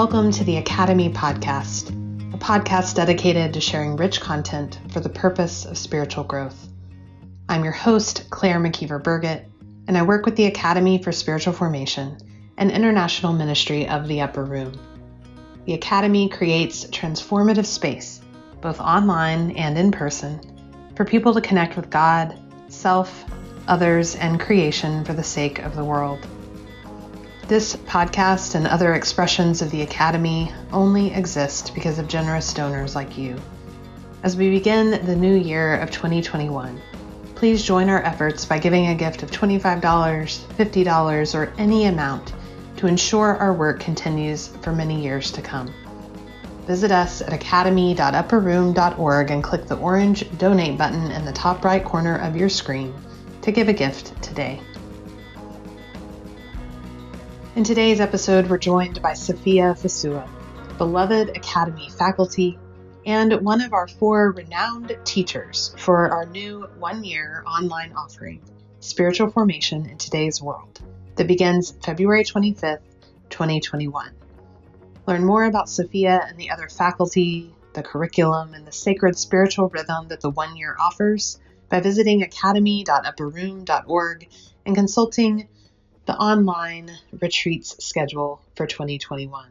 Welcome to the Academy Podcast, a podcast dedicated to sharing rich content for the purpose of spiritual growth. I'm your host, Claire McKeever Burgett, and I work with the Academy for Spiritual Formation, an international ministry of the Upper Room. The Academy creates transformative space, both online and in person, for people to connect with God, self, others, and creation for the sake of the world. This podcast and other expressions of the Academy only exist because of generous donors like you. As we begin the new year of 2021, please join our efforts by giving a gift of $25, $50, or any amount to ensure our work continues for many years to come. Visit us at academy.upperroom.org and click the orange donate button in the top right corner of your screen to give a gift today. In today's episode, we're joined by Safiyah Fosua, beloved Academy faculty and one of our four renowned teachers for our new one year online offering, Spiritual Formation in Today's World, that begins February 25th, 2021. Learn more about Safiyah and the other faculty, the curriculum, and the sacred spiritual rhythm that the one year offers by visiting academy.upperroom.org and consulting the online retreats schedule for 2021.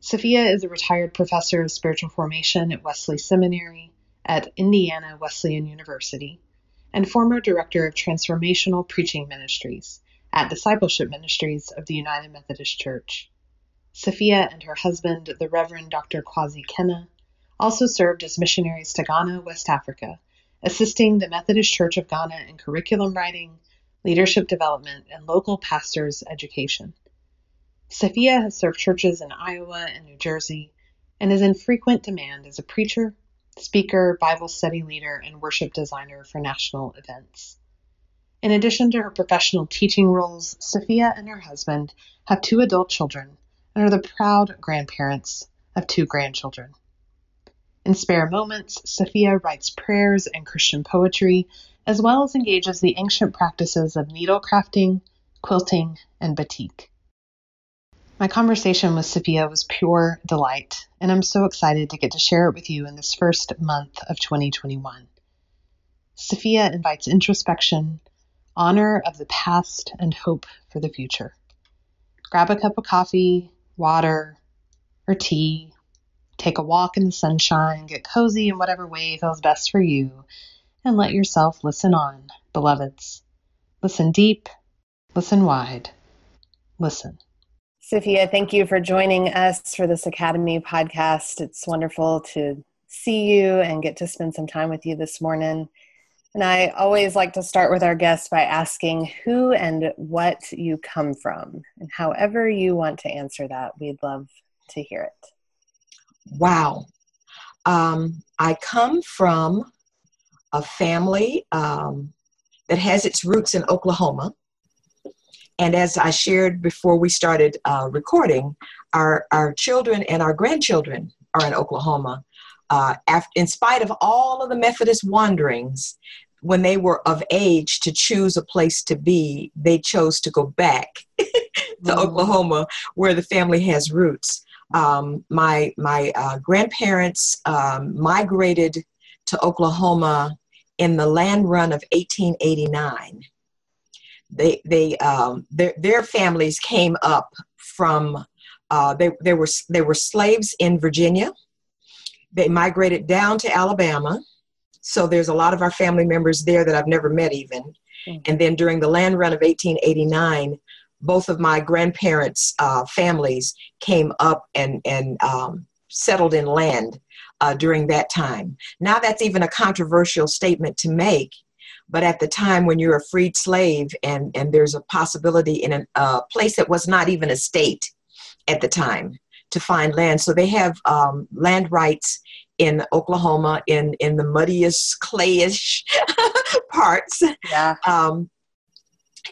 Safiyah is a retired professor of spiritual formation at Wesley Seminary at Indiana Wesleyan University and former director of transformational preaching ministries at Discipleship Ministries of the United Methodist Church. Safiyah and her husband, the Reverend Dr. Kwasi Kena, also served as missionaries to Ghana, West Africa, assisting the Methodist Church of Ghana in curriculum writing, leadership development, and local pastors' education. Safiyah has served churches in Iowa and New Jersey and is in frequent demand as a preacher, speaker, Bible study leader, and worship designer for national events. In addition to her professional teaching roles, Safiyah and her husband have two adult children and are the proud grandparents of two grandchildren. In spare moments, Safiyah writes prayers and Christian poetry as well as engages the ancient practices of needle crafting, quilting, and batik. My conversation with Safiyah was pure delight, and I'm so excited to get to share it with you in this first month of 2021. Safiyah invites introspection, honor of the past, and hope for the future. Grab a cup of coffee, water, or tea, take a walk in the sunshine, get cozy in whatever way feels best for you, and let yourself listen on, beloveds. Listen deep, listen wide, listen. Safiyah, thank you for joining us for this Academy podcast. It's wonderful to see you and get to spend some time with you this morning. And I always like to start with our guests by asking who and what you come from. And however you want to answer that, we'd love to hear it. Wow. Um, I come from a family um, that has its roots in Oklahoma. And as I shared before we started uh, recording, our, our children and our grandchildren are in Oklahoma. Uh, after, in spite of all of the Methodist wanderings, when they were of age to choose a place to be, they chose to go back to mm. Oklahoma, where the family has roots. Um, my my uh, grandparents um, migrated to Oklahoma in the land run of 1889. They, they, um, their, their families came up from, uh, they, they, were, they were slaves in Virginia. They migrated down to Alabama. So there's a lot of our family members there that I've never met even. Mm-hmm. And then during the land run of 1889, both of my grandparents' uh, families came up and, and um, settled in land uh, during that time. Now, that's even a controversial statement to make, but at the time when you're a freed slave and, and there's a possibility in a uh, place that was not even a state at the time to find land. So they have um, land rights in Oklahoma in, in the muddiest, clayish parts. Yeah. Um,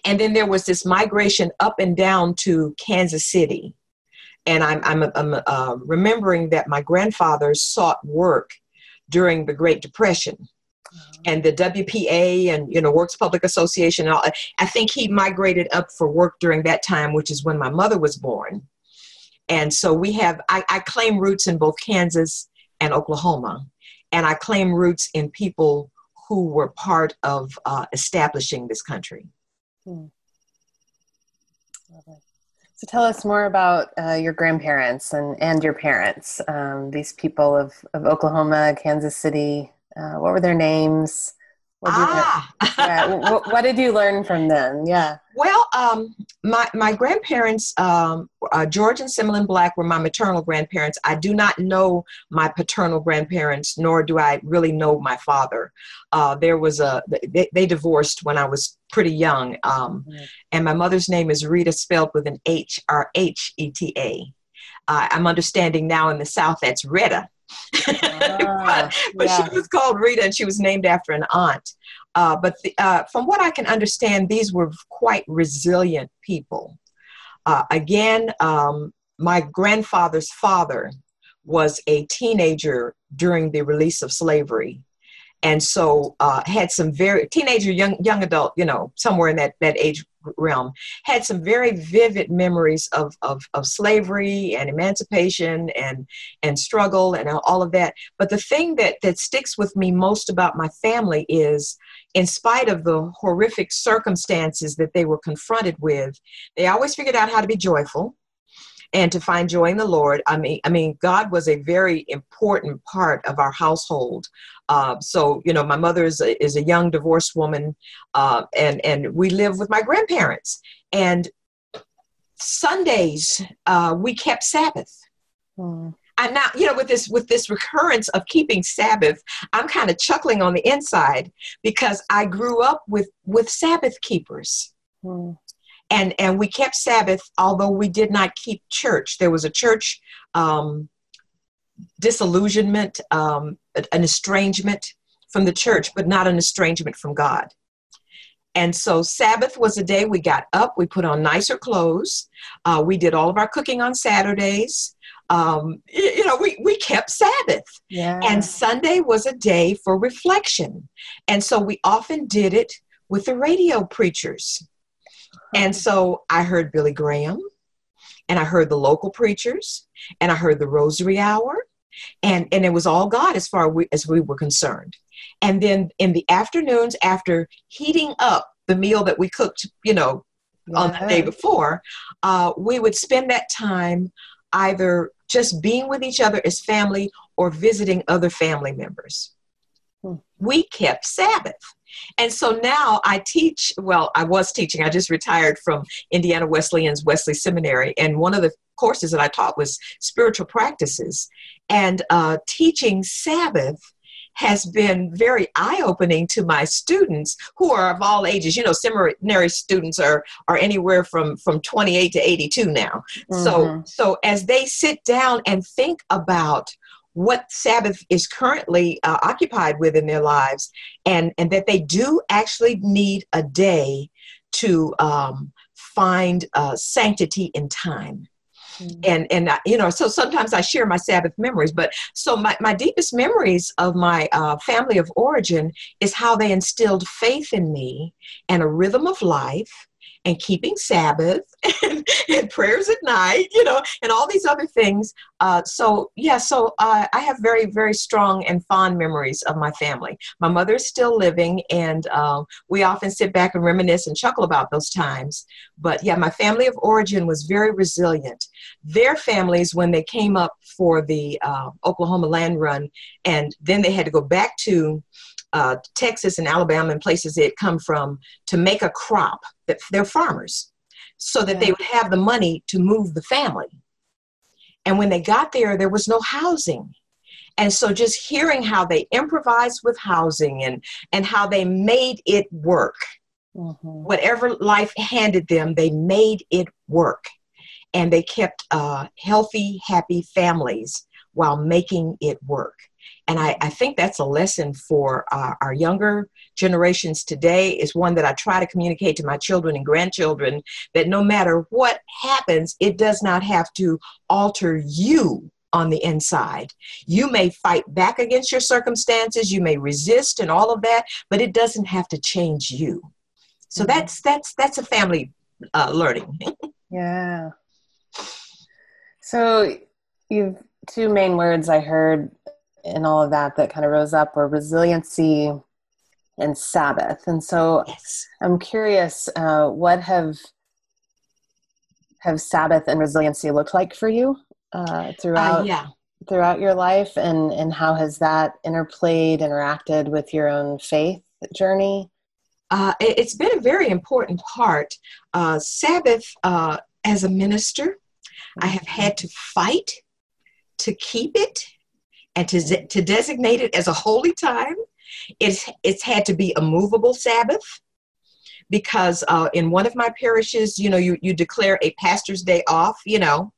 and then there was this migration up and down to Kansas City and I'm, I'm, I'm uh, remembering that my grandfather sought work during the Great Depression. Uh-huh. And the WPA and you know Works Public Association, all, I think he migrated up for work during that time, which is when my mother was born. And so we have, I, I claim roots in both Kansas and Oklahoma. And I claim roots in people who were part of uh, establishing this country. Hmm. So tell us more about uh, your grandparents and, and your parents, um, these people of, of Oklahoma, Kansas City. Uh, what were their names? What did, ah. you, yeah, what, what, did you learn from them? Yeah. Well, um, my, my grandparents, um, uh, George and Similin Black, were my maternal grandparents. I do not know my paternal grandparents, nor do I really know my father. Uh, there was a, they, they, divorced when I was pretty young. Um, mm-hmm. And my mother's name is Rita, spelled with an H, R H E T A. Uh, I'm understanding now in the South that's Rita. Ah, but, but yeah. she was called Rita and she was named after an aunt. Uh, but the, uh, from what I can understand, these were quite resilient people. Uh, again, um, my grandfather's father was a teenager during the release of slavery and so uh, had some very teenager young young adult you know somewhere in that that age realm had some very vivid memories of, of, of slavery and emancipation and and struggle and all of that but the thing that that sticks with me most about my family is in spite of the horrific circumstances that they were confronted with they always figured out how to be joyful and to find joy in the Lord. I mean, I mean, God was a very important part of our household. Uh, so, you know, my mother is a, is a young divorced woman, uh, and and we live with my grandparents. And Sundays uh, we kept Sabbath. Hmm. And now, you know, with this with this recurrence of keeping Sabbath, I'm kind of chuckling on the inside because I grew up with with Sabbath keepers. Hmm and and we kept Sabbath, although we did not keep church. There was a church um, disillusionment, um, an estrangement from the church, but not an estrangement from God. And so Sabbath was a day we got up, we put on nicer clothes, uh, we did all of our cooking on Saturdays. Um, you know, we, we kept Sabbath. Yeah. And Sunday was a day for reflection. And so we often did it with the radio preachers. And so I heard Billy Graham, and I heard the local preachers, and I heard the Rosary Hour, and and it was all God as far as we were concerned. And then in the afternoons, after heating up the meal that we cooked, you know, on the day before, uh, we would spend that time either just being with each other as family or visiting other family members. Hmm. We kept Sabbath. And so now I teach, well, I was teaching, I just retired from Indiana Wesleyan's Wesley Seminary. And one of the courses that I taught was spiritual practices. And uh, teaching Sabbath has been very eye-opening to my students who are of all ages you know seminary students are are anywhere from from 28 to 82 now mm-hmm. so so as they sit down and think about what Sabbath is currently uh, occupied with in their lives, and, and that they do actually need a day to um, find uh, sanctity in time. Mm-hmm. And and uh, you know, so sometimes I share my Sabbath memories. But so my, my deepest memories of my uh, family of origin is how they instilled faith in me and a rhythm of life and keeping Sabbath and, and, prayers at night, you know, and all these other things. Uh, so, yeah, so uh, I have very, very strong and fond memories of my family. My mother is still living, and uh, we often sit back and reminisce and chuckle about those times. But yeah, my family of origin was very resilient. Their families, when they came up for the uh, Oklahoma land run, and then they had to go back to uh, Texas and Alabama and places had come from to make a crop. That they're farmers, so that they would have the money to move the family. And when they got there, there was no housing. And so just hearing how they improvised with housing and, and how they made it work. Mm-hmm. Whatever life handed them, they made it work. And they kept uh, healthy, happy families while making it work. And I, I think that's a lesson for uh, our younger generations today, is one that I try to communicate to my children and grandchildren that no matter what happens, it does not have to alter you on the inside. You may fight back against your circumstances, you may resist and all of that, but it doesn't have to change you. So mm-hmm. that's that's that's a family uh, learning. yeah. So you've two main words I heard in all of that that kind of rose up were resiliency and Sabbath. And so yes. I'm curious, uh, what have have Sabbath and resiliency looked like for you uh, throughout uh, yeah. throughout your life, and and how has that interplayed, interacted with your own faith journey? Uh, it's been a very important part. Uh, Sabbath, uh, as a minister, I have had to fight to keep it and to, to designate it as a holy time. It's, it's had to be a movable Sabbath because uh, in one of my parishes, you know, you, you declare a pastor's day off, you know,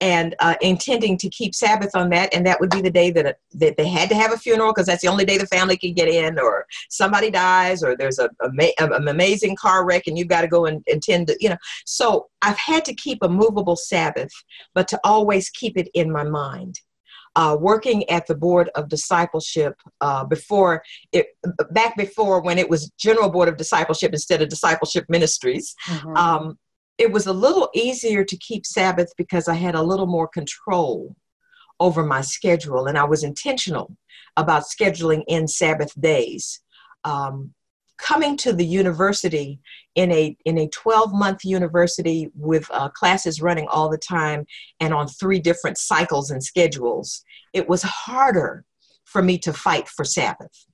and uh, intending to keep Sabbath on that, and that would be the day that, that they had to have a funeral because that's the only day the family can get in, or somebody dies, or there's a, a, an amazing car wreck and you've got to go and attend, to, you know. So I've had to keep a movable Sabbath, but to always keep it in my mind uh, working at the board of discipleship uh, before it back before when it was general board of discipleship instead of discipleship ministries mm-hmm. um, it was a little easier to keep sabbath because i had a little more control over my schedule and i was intentional about scheduling in sabbath days um, coming to the university in a in a 12 month university with uh, classes running all the time and on three different cycles and schedules it was harder for me to fight for sabbath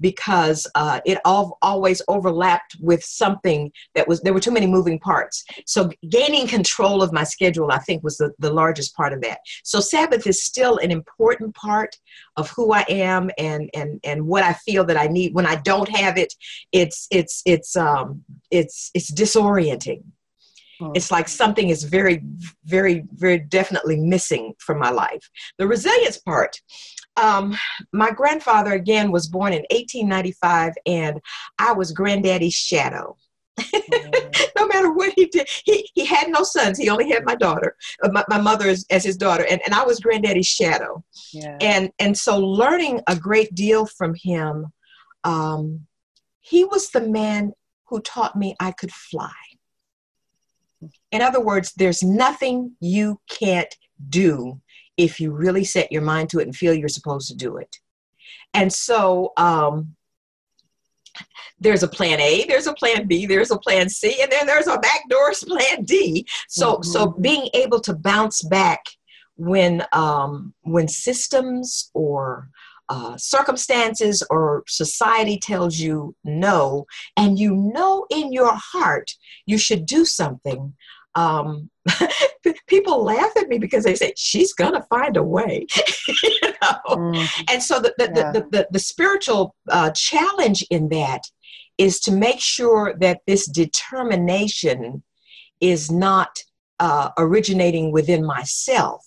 because uh, it all, always overlapped with something that was there were too many moving parts. So gaining control of my schedule i think was the, the largest part of that. So sabbath is still an important part of who i am and and and what i feel that i need. When i don't have it it's it's it's um it's it's disorienting. Hmm. it's like something is very very very definitely missing from my life. The resilience part um, my grandfather again was born in 1895, and I was granddaddy's shadow. No matter what he did, he, he had no sons. He only had my daughter, uh, my, my mother as, as his daughter, and, and I was granddaddy's shadow. Yeah. And and so learning a great deal from him, um, he was the man who taught me I could fly. In other words, there's nothing you can't do if you really set your mind to it and feel you're supposed to do it. And so um, there's a plan A, there's a plan B, there's a plan C, and then there's a backdoor plan D. So mm-hmm. so being able to bounce back when um, when systems or uh, circumstances or society tells you no, and you know in your heart you should do something, um, people laugh at me because they say she's gonna find a way you know? mm. and so the the, yeah. the, the, the, spiritual uh, challenge in that is to make sure that this determination is not uh, originating within myself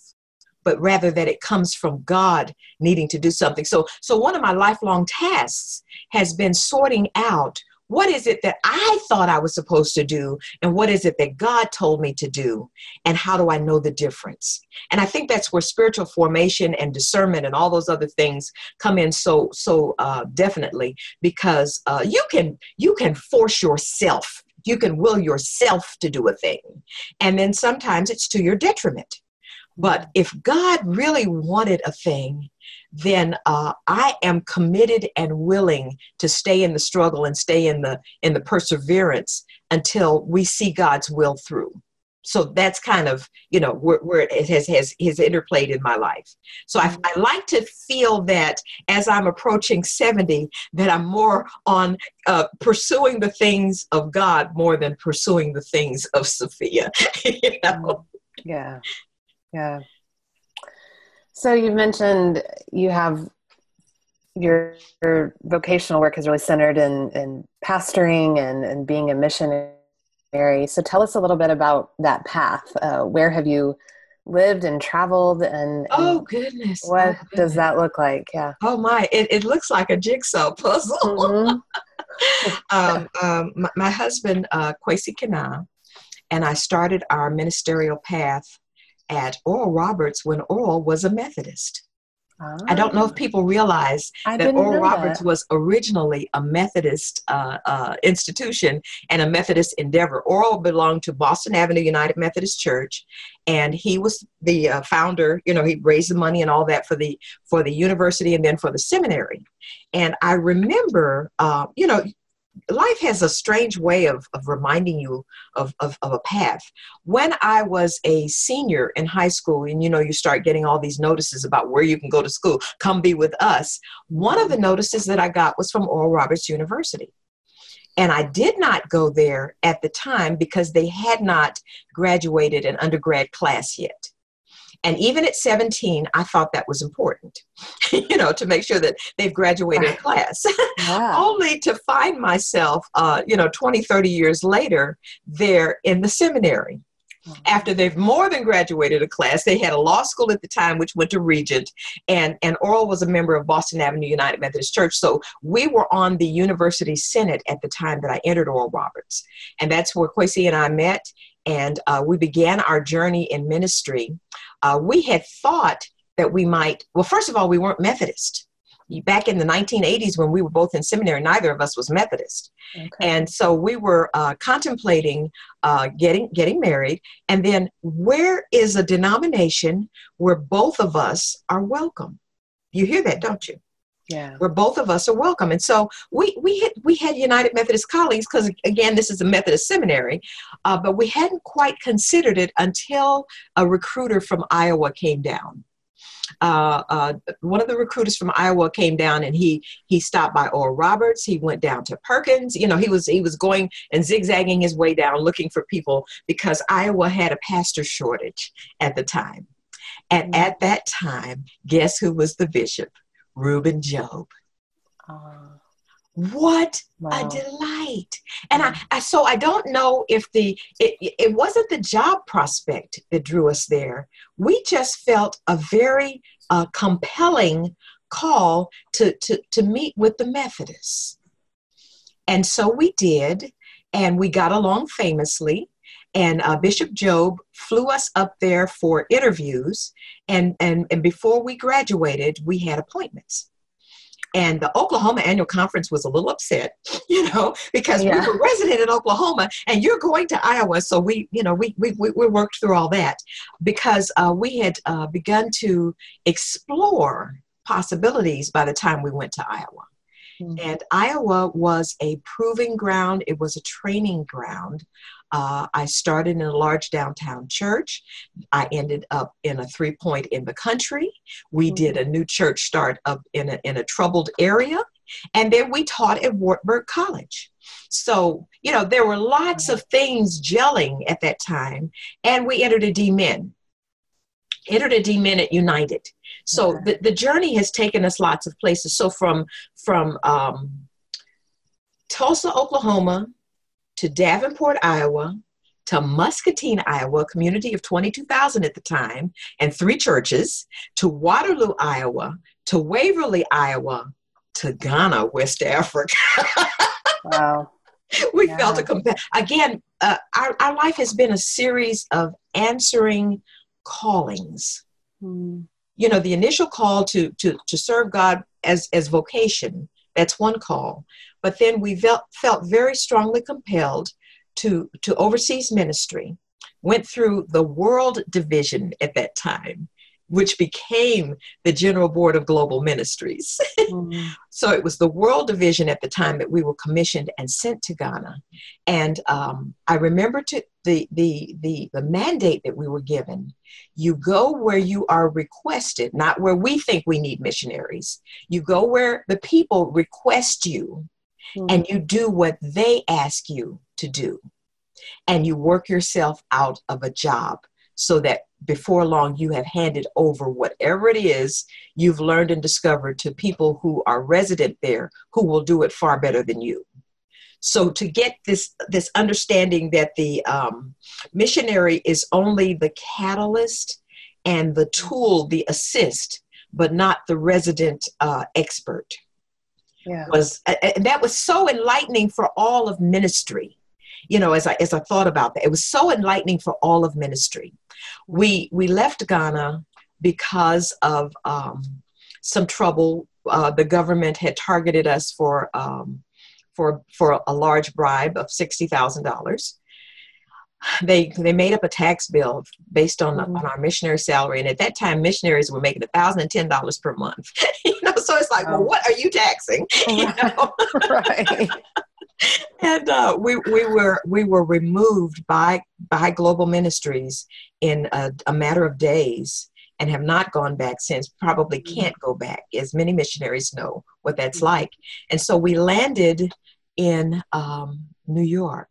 but rather that it comes from god needing to do something so so one of my lifelong tasks has been sorting out what is it that I thought I was supposed to do? And what is it that God told me to do? And how do I know the difference? And I think that's where spiritual formation and discernment and all those other things come in so, so uh, definitely because uh, you can, you can force yourself, you can will yourself to do a thing. And then sometimes it's to your detriment. But if God really wanted a thing, then uh, I am committed and willing to stay in the struggle and stay in the in the perseverance until we see God's will through. So that's kind of you know where, where it has, has has interplayed in my life. So I, I like to feel that as I'm approaching seventy, that I'm more on uh, pursuing the things of God more than pursuing the things of Safiyah. you know? Yeah, yeah. So you mentioned you have your, your vocational work is really centered in, in pastoring and, and being a missionary. So tell us a little bit about that path. Uh, where have you lived and traveled and, and oh goodness what oh, goodness. does that look like yeah oh my it, it looks like a jigsaw puzzle mm-hmm. um, um, my, my, husband uh, Kwasi Kena and I started our ministerial path at Oral Roberts when Oral was a Methodist. I don't know if ah. people realize I that Oral Roberts that. was originally a Methodist uh, uh, institution and a Methodist endeavor. Oral belonged to Boston Avenue United Methodist Church, and he was the uh, founder. You know, he raised the money and all that for the for the university and then for the seminary. And I remember, uh, you know, life has a strange way of, of reminding you of, of, of, a path. When I was a senior in high school, and you know, you start getting all these notices about where you can go to school, come be with us. One of the notices that I got was from Oral Roberts University. And I did not go there at the time because they had not graduated an undergrad class yet. And even at 17, I thought that was important, you know, to make sure that they've graduated a class. Yeah. Only to find myself, uh, you know, 20, 30 years later, there in the seminary. Mm-hmm. After they've more than graduated a class, they had a law school at the time, which went to Regent, and, and Oral was a member of Boston Avenue United Methodist Church. So we were on the university senate at the time that I entered Oral Roberts. And that's where Kwasi and I met, and uh, we began our journey in ministry uh, we had thought that we might, well, first of all, we weren't Methodist. Back in the 1980s, when we were both in seminary, neither of us was Methodist, okay. and so we were uh, contemplating uh, getting getting married. And then, where is a denomination where both of us are welcome? You hear that, don't you? Yeah. where both of us are welcome. And so we we had we had United Methodist colleagues because again this is a Methodist seminary, uh, but we hadn't quite considered it until a recruiter from Iowa came down. Uh, uh, one of the recruiters from Iowa came down and he he stopped by Oral Roberts. He went down to Perkins. You know, he was he was going and zigzagging his way down looking for people because Iowa had a pastor shortage at the time. And mm-hmm. at that time, guess who was the bishop? Reuben Job. Uh, what wow. a delight. And I, I, so i don't know if the it, it wasn't the job prospect that drew us there. We just felt a very uh, compelling call to, to to meet with the methodists. And so we did and we got along famously and uh, Bishop Job flew us up there for interviews. And, and, and before we graduated, we had appointments. And the Oklahoma annual conference was a little upset, you know, because yeah. we were resident in Oklahoma and you're going to Iowa. So we, you know, we, we, we worked through all that because uh, we had uh, begun to explore possibilities by the time we went to Iowa. Mm-hmm. And Iowa was a proving ground, it was a training ground uh, I started in a large downtown church. I ended up in a three point in the country. We mm-hmm. did a new church start up in a, in a troubled area. And then we taught at Wartburg College. So, you know, there were lots of things gelling at that time. And we entered a DMin, entered a DMin at United. So okay. the, the journey has taken us lots of places. So from, from um, Tulsa, Oklahoma, to Davenport, Iowa, to Muscatine, Iowa, community of 22,000 at the time, and three churches, to Waterloo, Iowa, to Waverly, Iowa, to Ghana, West Africa. wow. We yeah. felt a compare. Again, uh, our, our life has been a series of answering callings. Hmm. You know, the initial call to, to, to serve God as, as vocation, that's one call. But then we felt, felt very strongly compelled to, to overseas ministry, went through the world division at that time, which became the General Board of Global Ministries. Mm-hmm. so it was the World Division at the time that we were commissioned and sent to Ghana. And um, I remember to the, the, the, the mandate that we were given. You go where you are requested, not where we think we need missionaries. You go where the people request you mm-hmm. and you do what they ask you to do. And you work yourself out of a job so that before long you have handed over whatever it is you've learned and discovered to people who are resident there who will do it far better than you so to get this this understanding that the um, missionary is only the catalyst and the tool the assist but not the resident uh, expert yeah. was and that was so enlightening for all of ministry you know as i as i thought about that it was so enlightening for all of ministry we we left ghana because of um, some trouble. Uh, the government had targeted us for um, for for a large bribe of sixty thousand dollars. They they made up a tax bill based on mm-hmm. on our missionary salary, and at that time, missionaries were making a thousand and ten dollars per month. you know, so it's like, oh. well, what are you taxing? You know? right. and uh, we we were we were removed by by Global Ministries in a, a, matter of days and have not gone back since. Probably mm-hmm. can't go back, as many missionaries know what that's mm-hmm. like. And so we landed in um, New York.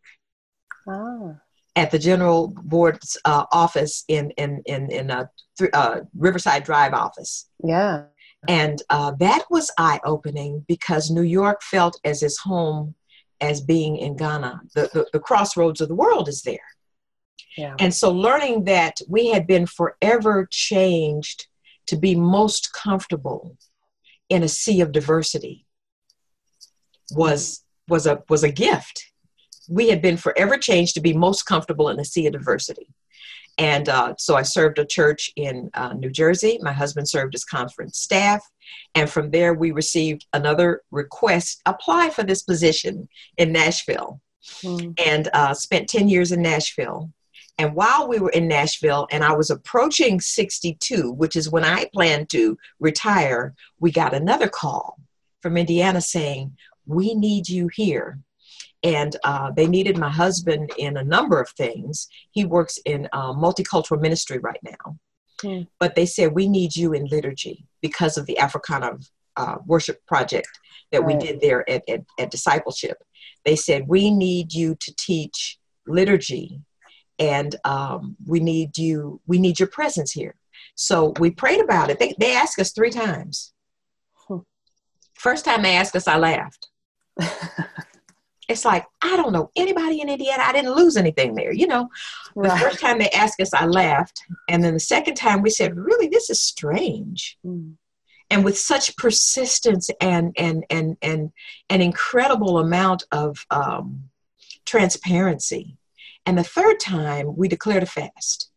Oh. At the General Board's uh, office in in in in a th- uh, Riverside Drive office. Yeah, and uh, that was eye opening because New York felt as its home as being in Ghana. The, the, the crossroads of the world is there. Yeah. And so learning that we had been forever changed to be most comfortable in a sea of diversity was was a was a gift. We had been forever changed to be most comfortable in a sea of diversity. And uh, so I served a church in uh, New Jersey. My husband served as conference staff. And from there, we received another request apply for this position in Nashville mm. and uh, spent 10 years in Nashville. And while we were in Nashville and I was approaching 62, which is when I planned to retire, we got another call from Indiana saying, We need you here and uh, they needed my husband in a number of things. He works in uh, multicultural ministry right now, mm. but they said we need you in liturgy because of the Africana uh, worship project that right. we did there at, at, at discipleship. They said we need you to teach liturgy, and um, we need you. We need your presence here. So we prayed about it. They they asked us three times. Hmm. First time they asked us, I laughed. it's like I don't know anybody in Indiana. I didn't lose anything there, you know. Right. The first time they asked us, I laughed, and then the second time we said, "Really, this is strange." Mm. And with such persistence and and and and an incredible amount of um, transparency, and the third time we declared a fast.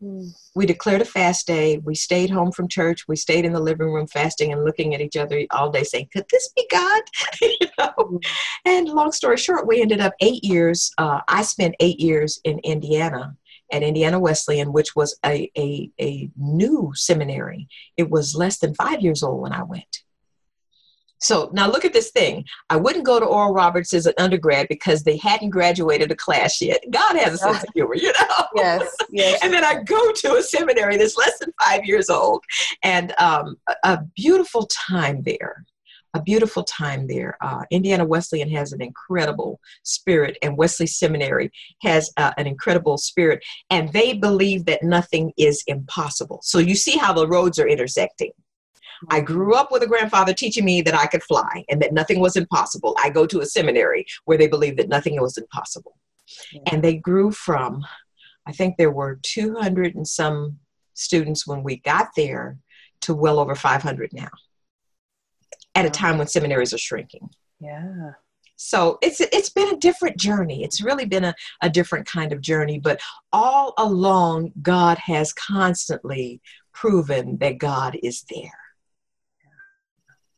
We declared a fast day. We stayed home from church. We stayed in the living room fasting and looking at each other all day saying, Could this be God? you know? Mm. And long story short, we ended up eight years. Uh, I spent eight years in Indiana at Indiana Wesleyan, which was a, a, a new seminary. It was less than five years old when I went. So now look at this thing. I wouldn't go to Oral Roberts as an undergrad because they hadn't graduated a class yet. God has a sense of humor, you know? Yes, yes. and then I go to a seminary that's less than five years old and um, a, a, beautiful time there. A beautiful time there. Uh, Indiana Wesleyan has an incredible spirit, and Wesley Seminary has uh, an incredible spirit, and they believe that nothing is impossible. So you see how the roads are intersecting I grew up with a grandfather teaching me that I could fly and that nothing was impossible. I go to a seminary where they believe that nothing was impossible. Yeah. And they grew from, I think there were 200 and some students when we got there to well over 500 now at a time when seminaries are shrinking. Yeah. So it's it's been a different journey. It's really been a, a different kind of journey, but all along God has constantly proven that God is there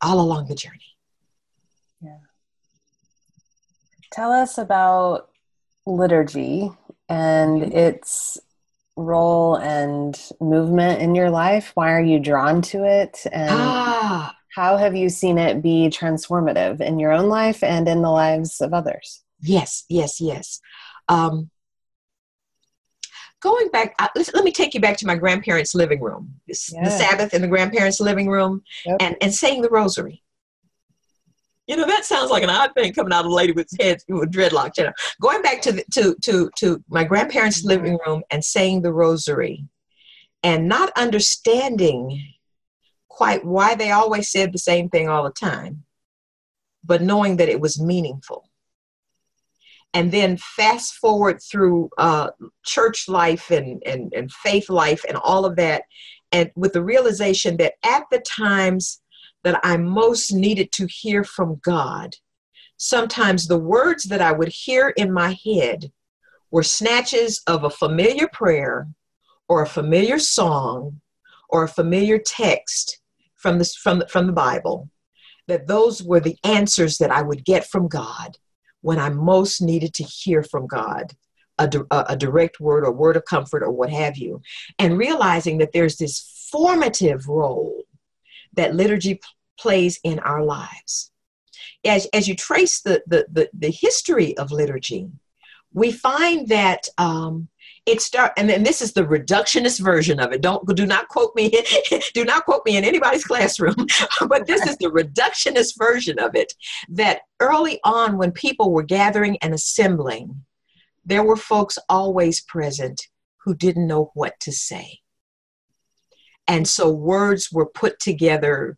all along the journey. Yeah. Tell us about liturgy and its role and movement in your life. Why are you drawn to it? And ah. how have you seen it be transformative in your own life and in the lives of others? Yes, yes, yes. Um, going back, let me take you back to my grandparents' living room, yeah. the Sabbath in the grandparents' living room, yep. and, and saying the rosary. You know, that sounds like an odd thing coming out of a lady with head with dreadlocks. You know, going back to the, to to to my grandparents' mm-hmm. living room and saying the rosary, and not understanding quite why they always said the same thing all the time, but knowing that it was meaningful and then fast forward through uh, church life and, and, and faith life and all of that and with the realization that at the times that i most needed to hear from god sometimes the words that i would hear in my head were snatches of a familiar prayer or a familiar song or a familiar text from this from from the Bible that those were the answers that I would get from God when I most needed to hear from God a, a, direct word or word of comfort or what have you, and realizing that there's this formative role that liturgy plays in our lives. As, as you trace the, the, the, the history of liturgy, we find that um, it start and then this is the reductionist version of it. Don't do not quote me do not quote me in anybody's classroom but this is the reductionist version of it that early on when people were gathering and assembling there were folks always present who didn't know what to say. And so words were put together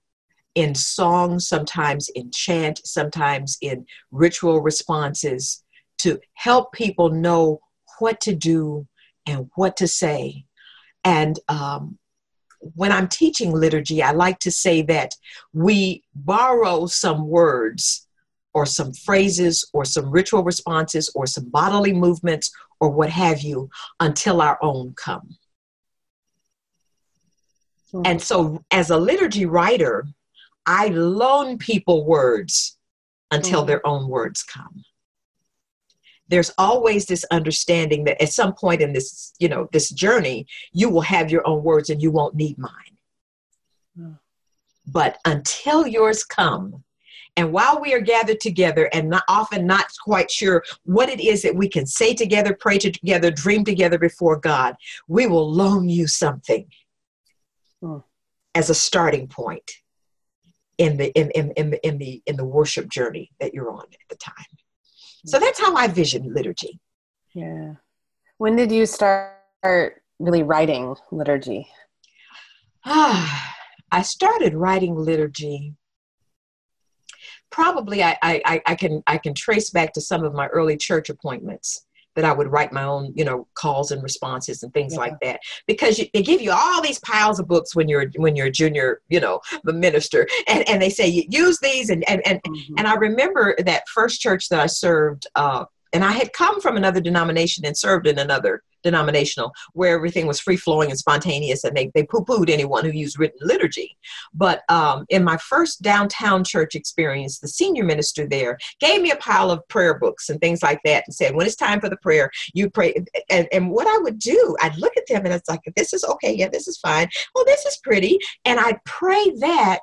in song sometimes in chant sometimes in ritual responses to help people know what to do and what to say. And um, when I'm teaching liturgy, I like to say that we borrow some words or some phrases or some ritual responses or some bodily movements or what have you until our own come. Mm-hmm. And so, as a liturgy writer, I loan people words until mm-hmm. their own words come there's always this understanding that at some point in this you know this journey you will have your own words and you won't need mine mm. but until yours come and while we are gathered together and not often not quite sure what it is that we can say together pray together dream together before god we will loan you something mm. as a starting point in the in, in, in, the in the in the worship journey that you're on at the time so that's how I vision liturgy. Yeah. When did you start really writing liturgy? Ah, I started writing liturgy. Probably I, I, I can I can trace back to some of my early church appointments that I would write my own, you know, calls and responses and things yeah. like that. Because you, they give you all these piles of books when you're when you're a junior, you know, the minister, and, and they say use these and and and, mm-hmm. and I remember that first church that I served. Uh, and I had come from another denomination and served in another denominational where everything was free flowing and spontaneous and they, they poo pooed anyone who used written liturgy. But um, in my first downtown church experience, the senior minister there gave me a pile of prayer books and things like that and said, when it's time for the prayer, you pray. And, and what I would do, I'd look at them and it's like, this is okay. Yeah, this is fine. Well, this is pretty. And I'd pray that.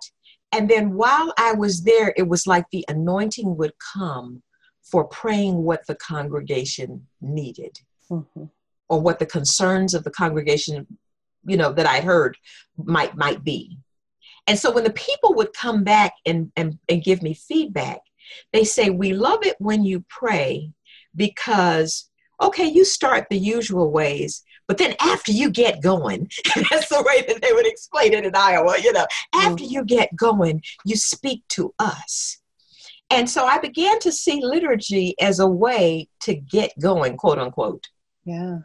And then while I was there, it was like the anointing would come for praying what the congregation needed. Mm-hmm or what the concerns of the congregation you know that i heard might might be and so when the people would come back and, and, and give me feedback they say we love it when you pray because okay you start the usual ways but then after you get going that's the way that they would explain it in iowa you know after mm. you get going you speak to us and so i began to see liturgy as a way to get going quote unquote yeah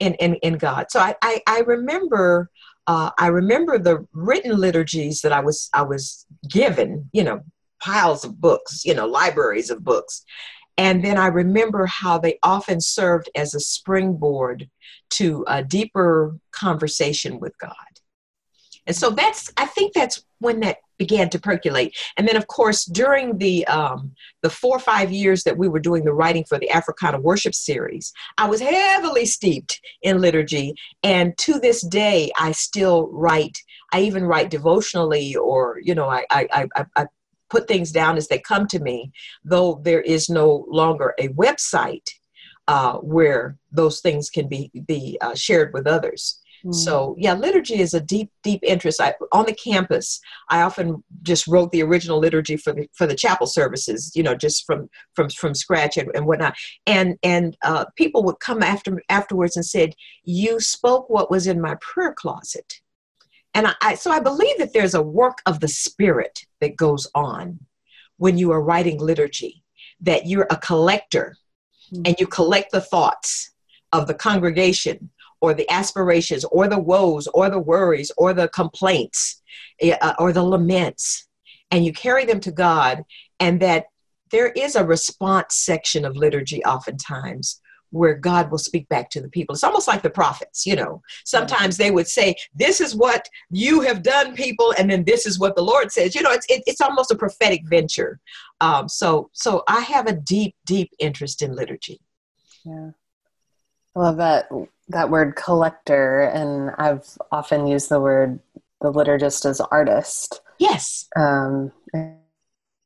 in, in, in God. So I, I, I remember uh, I remember the written liturgies that I was I was given, you know, piles of books, you know, libraries of books. And then I remember how they often served as a springboard to a deeper conversation with God. And so that's I think that's when that began to percolate. And then, of course, during the um, the four or five years that we were doing the writing for the Africana Worship Series, I was heavily steeped in liturgy, and to this day, I still write. I even write devotionally, or you know, I I, I, I put things down as they come to me, though there is no longer a website uh, where those things can be be uh, shared with others. So mm. yeah, liturgy is a deep, deep interest. I, on the campus, I often just wrote the original liturgy for the for the chapel services, you know, just from from from scratch and, and whatnot. And and uh, people would come after afterwards and said, "You spoke what was in my prayer closet." And I, I so I believe that there's a work of the Spirit that goes on when you are writing liturgy. That you're a collector, mm-hmm. and you collect the thoughts of the congregation or the aspirations or the woes or the worries or the complaints eh, uh, or the laments and you carry them to God and that there is a response section of liturgy oftentimes where God will speak back to the people. It's almost like the prophets, you know. Sometimes they would say, This is what you have done, people, and then this is what the Lord says. You know, it's it, it's almost a prophetic venture. Um, so so I have a deep, deep interest in liturgy. Yeah. I love that that word collector, and I've often used the word the liturgist as artist. Yes. Um,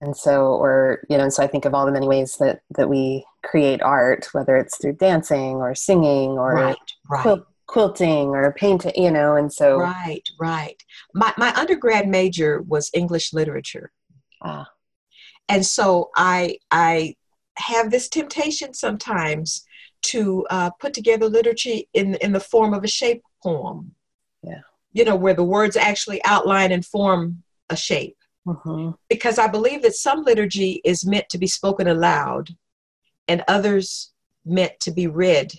and so or you know and so i think of all the many ways that that we create art whether it's through dancing or singing or right, right. Quil- quilting or painting you know and so right right my, my undergrad major was english literature ah. and so i i have this temptation sometimes to uh, put together liturgy in in the form of a shape poem yeah you know where the words actually outline and form a shape Mm-hmm. Because I believe that some liturgy is meant to be spoken aloud and others meant to be read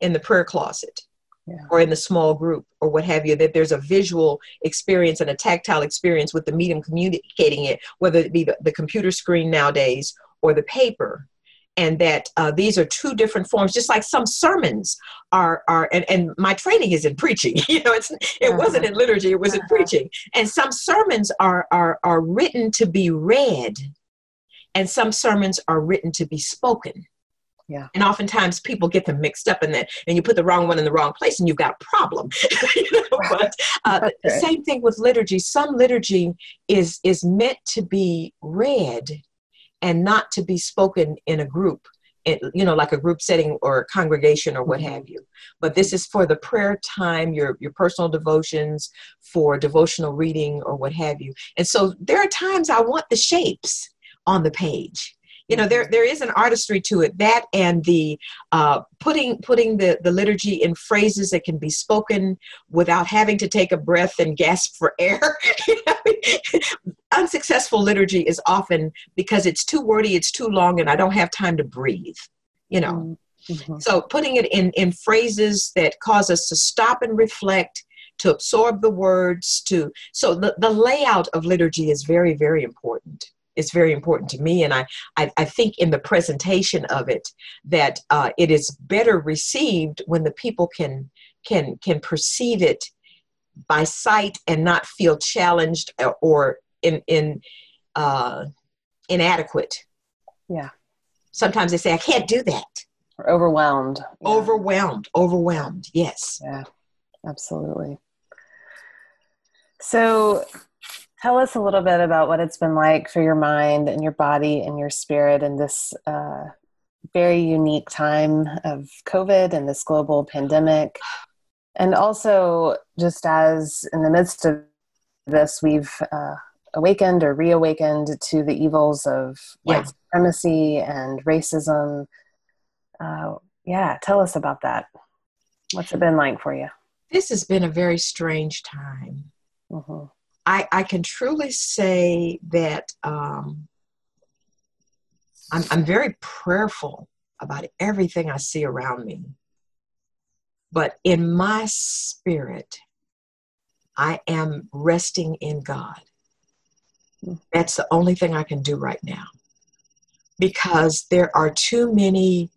in the prayer closet yeah. or in the small group or what have you, that there's a visual experience and a tactile experience with the medium communicating it, whether it be the, the computer screen nowadays or the paper and that uh, these are two different forms just like some sermons are are and, and my training is in preaching you know it's it uh-huh. wasn't in liturgy it was uh-huh. in preaching and some sermons are are are written to be read and some sermons are written to be spoken yeah. And oftentimes people get them mixed up in that, and you put the wrong one in the wrong place, and you've got a problem. you know? But uh, same thing with liturgy. Some liturgy is is meant to be read and not to be spoken in a group you know like a group setting or congregation or what mm-hmm. have you. But this is for the prayer time your your personal devotions for devotional reading or what have you. And so there are times i want the shapes on the page. You know there there is an artistry to it. That and the uh, putting putting the the liturgy in phrases that can be spoken without having to take a breath and gasp for air unsuccessful liturgy is often because it's too wordy it's too long and i don't have time to breathe you know mm-hmm. so putting it in in phrases that cause us to stop and reflect to absorb the words to so the, the layout of liturgy is very very important It's very important to me. And I, I, I think in the presentation of it that uh, it is better received when the people can can can perceive it by sight and not feel challenged or in in uh, inadequate. Yeah. Sometimes they say, "I can't do that." Or overwhelmed. Yeah. Overwhelmed. Overwhelmed. Yes. Yeah. Absolutely. So Tell us a little bit about what it's been like for your mind and your body and your spirit in this uh, very unique time of COVID and this global pandemic. And also, just as in the midst of this, we've uh, awakened or reawakened to the evils of white supremacy and racism. Uh, yeah, tell us about that. What's it been like for you? This has been a very strange time. Mm-hmm. I, I can truly say that um, I'm, I'm very prayerful about everything I see around me. But in my spirit, I am resting in God. That's the only thing I can do right now. Because there are too many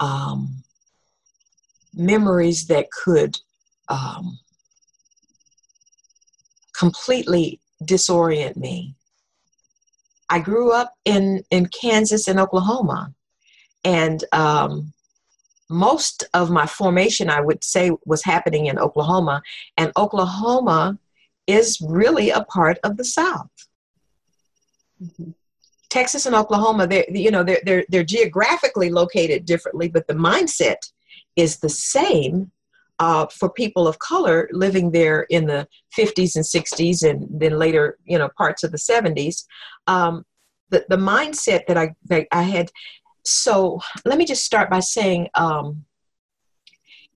um, memories that could um, completely disorient me. I grew up in, in Kansas and Oklahoma, and um, most of my formation, I would say, was happening in Oklahoma, and Oklahoma is really a part of the South. Mm-hmm. Texas and Oklahoma, they're, you know, they're, they're, they're geographically located differently, but the mindset is the same uh, for people of color living there in the 50s and 60s and then later you know parts of the 70s um, the, the mindset that I, that I had so let me just start by saying um,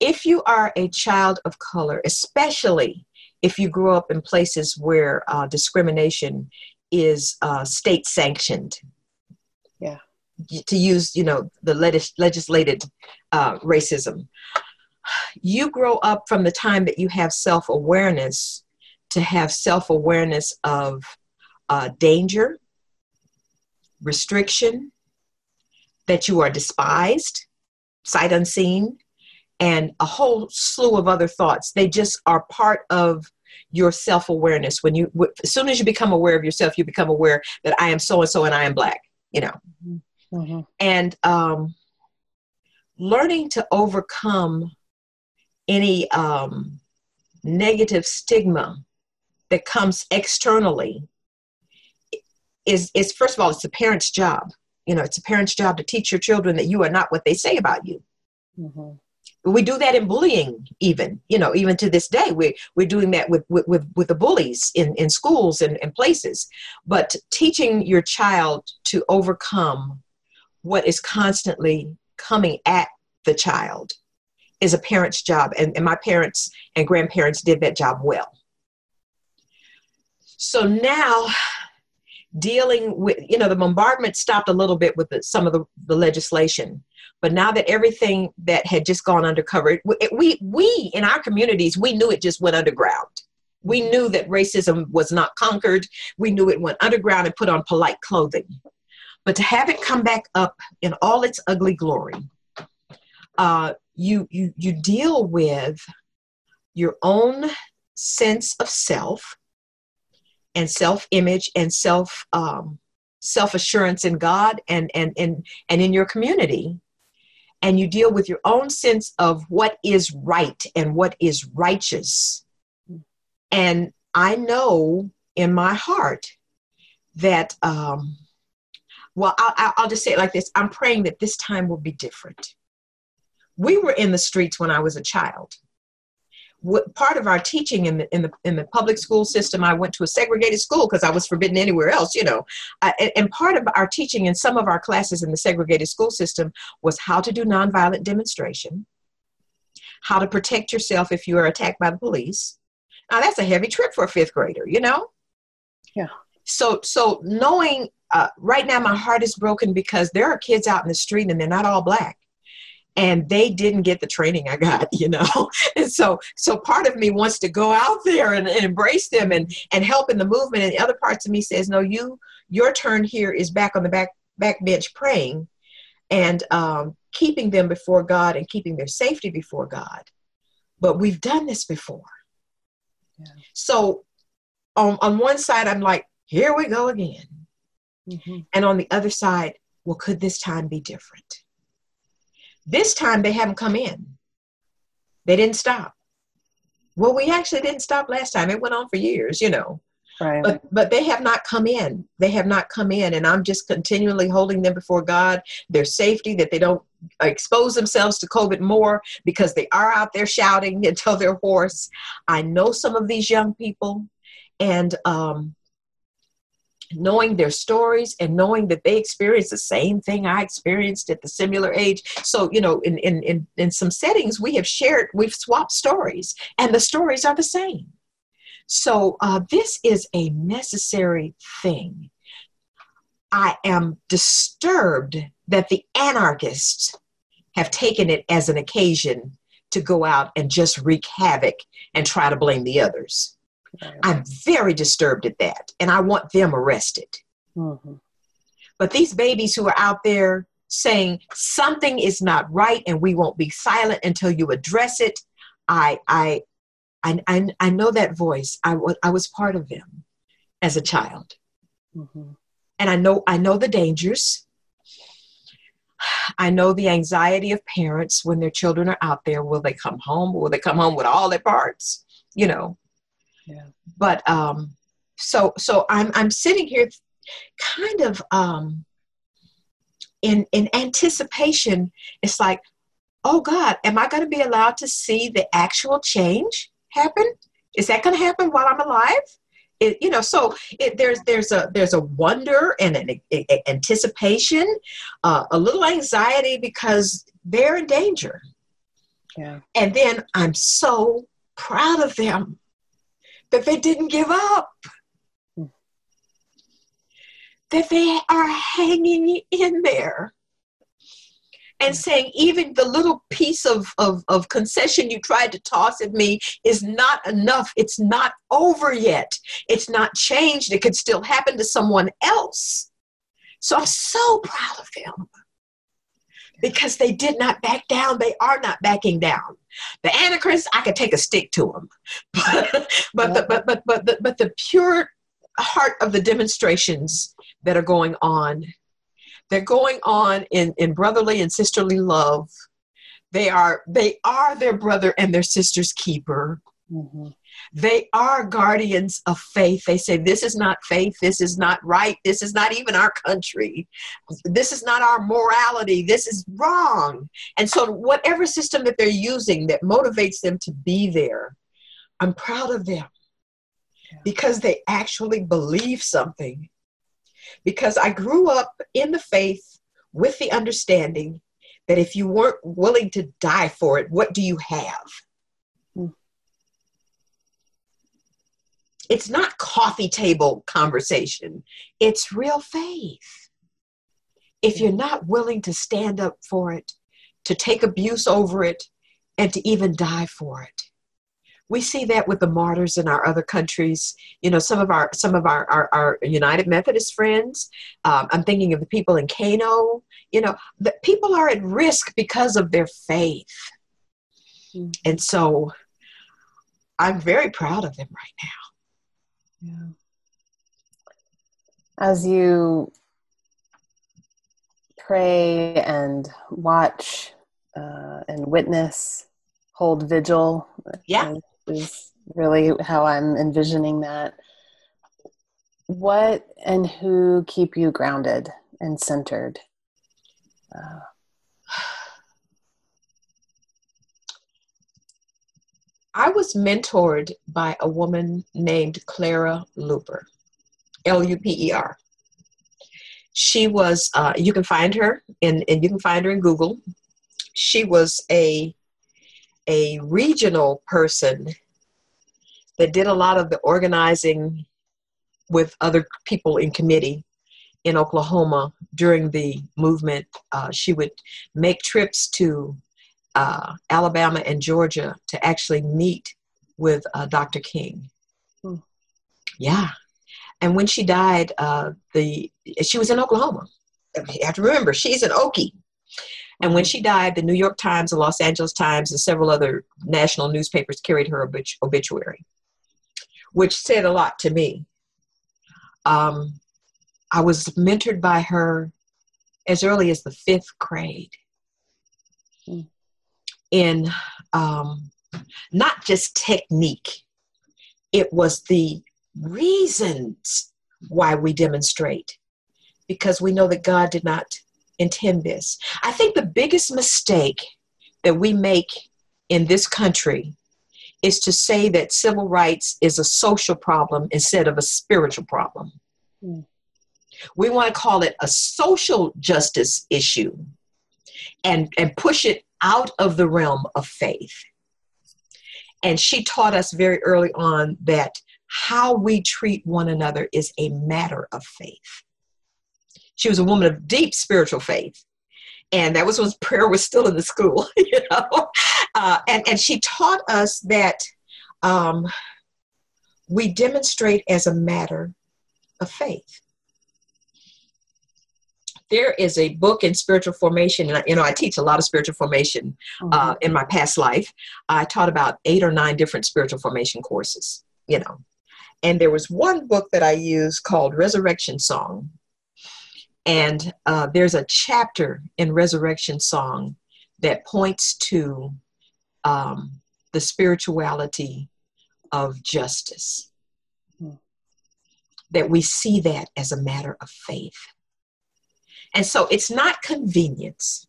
if you are a child of color especially if you grew up in places where uh, discrimination is uh, state sanctioned. Yeah. To use you know the legis- legislated uh, racism. You grow up from the time that you have self awareness to have self awareness of uh, danger, restriction, that you are despised, sight unseen, and a whole slew of other thoughts. They just are part of your self awareness. When you, as soon as you become aware of yourself, you become aware that I am so and so and I am black. You know, mm-hmm. mm-hmm. and um, learning to overcome any um, negative stigma that comes externally is is first of all it's a parent's job you know it's a parent's job to teach your children that you are not what they say about you mm-hmm. We do that in bullying even you know even to this day. We, we're doing that with with, with, the bullies in, in schools and, and places. But teaching your child to overcome what is constantly coming at the child is a parent's job. And, and my parents and grandparents did that job well. So now dealing with you know the bombardment stopped a little bit with the, some of the, the legislation but now that everything that had just gone undercover we we in our communities we knew it just went underground. We knew that racism was not conquered. We knew it went underground and put on polite clothing. But to have it come back up in all its ugly glory uh, you you you deal with your own sense of self and self-image and self um, self-assurance in God and and and and in your community and you deal with your own sense of what is right and what is righteous. And I know in my heart that um, well I'll, I'll just say it like this. I'm praying that this time will be different. We were in the streets when i was a child what, part of our teaching in the in the in the public school system, I went to a segregated school because I was forbidden anywhere else, you know. Uh, and, and, part of our teaching in some of our classes in the segregated school system was how to do nonviolent demonstration, how to protect yourself if you are attacked by the police. Now that's a heavy trip for a fifth grader, you know. Yeah. So so knowing uh, right now, my heart is broken because there are kids out in the street and they're not all black and they didn't get the training I got, you know. and so so part of me wants to go out there and, and, embrace them and and help in the movement. And the other parts of me says, no, you your turn here is back on the back back bench praying and um, keeping them before God and keeping their safety before God. But we've done this before. Yeah. So on, on one side, I'm like, here we go again. Mm-hmm. And on the other side, well, could this time be different? This time they haven't come in. They didn't stop. Well, we actually didn't stop last time. It went on for years, you know. Right. But but they have not come in. They have not come in, and I'm just continually holding them before God, their safety, that they don't expose themselves to COVID more because they are out there shouting until they're hoarse. I know some of these young people, and um, knowing their stories and knowing that they experienced the same thing I experienced at the similar age. So, you know, in, in, in, in some settings, we have shared, we've swapped stories, and the stories are the same. So, uh, this is a necessary thing. I am disturbed that the anarchists have taken it as an occasion to go out and just wreak havoc and try to blame the others. I'm very disturbed at that, and I want them arrested. Mm-hmm. But these babies who are out there saying something is not right and we won't be silent until you address it, I, I, I, I, I know that voice. I, w- I was part of them as a child. Mm-hmm. And I know, I know the dangers. I know the anxiety of parents when their children are out there. Will they come home? Will they come home with all their parts? You know, yeah. But um, so so I'm I'm sitting here, kind of um, in in anticipation. It's like, oh God, am I going to be allowed to see the actual change happen? Is that going to happen while I'm alive? It, you know, so it, there's there's a there's a wonder and an a, a anticipation, uh, a little anxiety because they're in danger. Yeah. And then I'm so proud of them that they didn't give up, that they are hanging in there. And saying even the little piece of, of, of, concession you tried to toss at me is not enough. It's not over yet. It's not changed. It could still happen to someone else. So i'm so proud of them because they did not back down. They are not backing down. The Antichrist, I could take a stick to them, but but, the, but but but but the pure heart of the demonstrations that are going on, they're going on in in brotherly and sisterly love. They are they are their brother and their sister's keeper. Mm-hmm. They are guardians of faith. They say, This is not faith. This is not right. This is not even our country. This is not our morality. This is wrong. And so, whatever system that they're using that motivates them to be there, I'm proud of them because they actually believe something. Because I grew up in the faith with the understanding that if you weren't willing to die for it, what do you have? It's not coffee table conversation, it's real faith. If you're not willing to stand up for it, to take abuse over it, and to even die for it. We see that with the martyrs in our other countries. You know, some of our some of our our, our United Methodist friends. Um, I'm thinking of the people in Kano. You know, the people are at risk because of their faith, mm-hmm. and so I'm very proud of them right now. Yeah. As you pray and watch uh, and witness, hold vigil. Yeah. Is really how I'm envisioning that. What and who keep you grounded and centered? Uh, I was mentored by a woman named Clara Luper, L U P E R. She was, uh, you can find her, and, and you can find her in Google. She was a, a regional person that did a lot of the organizing with other people in committee in Oklahoma during the movement. Uh, she would make trips to uh, Alabama and Georgia to actually meet with uh, Dr. King. Hmm. Yeah. And when she died, uh, the she was in Oklahoma. You have to remember, she's an Okie. And when she died, the New York Times, the Los Angeles Times, and several other national newspapers carried her obit- obituary, which said a lot to me. Um, I was mentored by her as early as the fifth grade. In um, not just technique, it was the reasons why we demonstrate because we know that God did not intend this. I think the biggest mistake that we make in this country is to say that civil rights is a social problem instead of a spiritual problem. Mm. We want to call it a social justice issue and, and push it out of the realm of faith. And she taught us very early on that how we treat one another is a matter of faith. She was a woman of deep spiritual faith. And that was when prayer was still in the school, you know. Uh, and, and she taught us that um, we demonstrate as a matter of faith there is a book in spiritual formation, and you know I teach a lot of spiritual formation uh, mm-hmm. uh, in my past life. I taught about eight or nine different spiritual formation courses, you know, and there was one book that I used called Resurrection Song, and uh, there's a chapter in Resurrection Song that points to um, the spirituality of justice. Mm. That we see that as a matter of faith and so it's not convenience.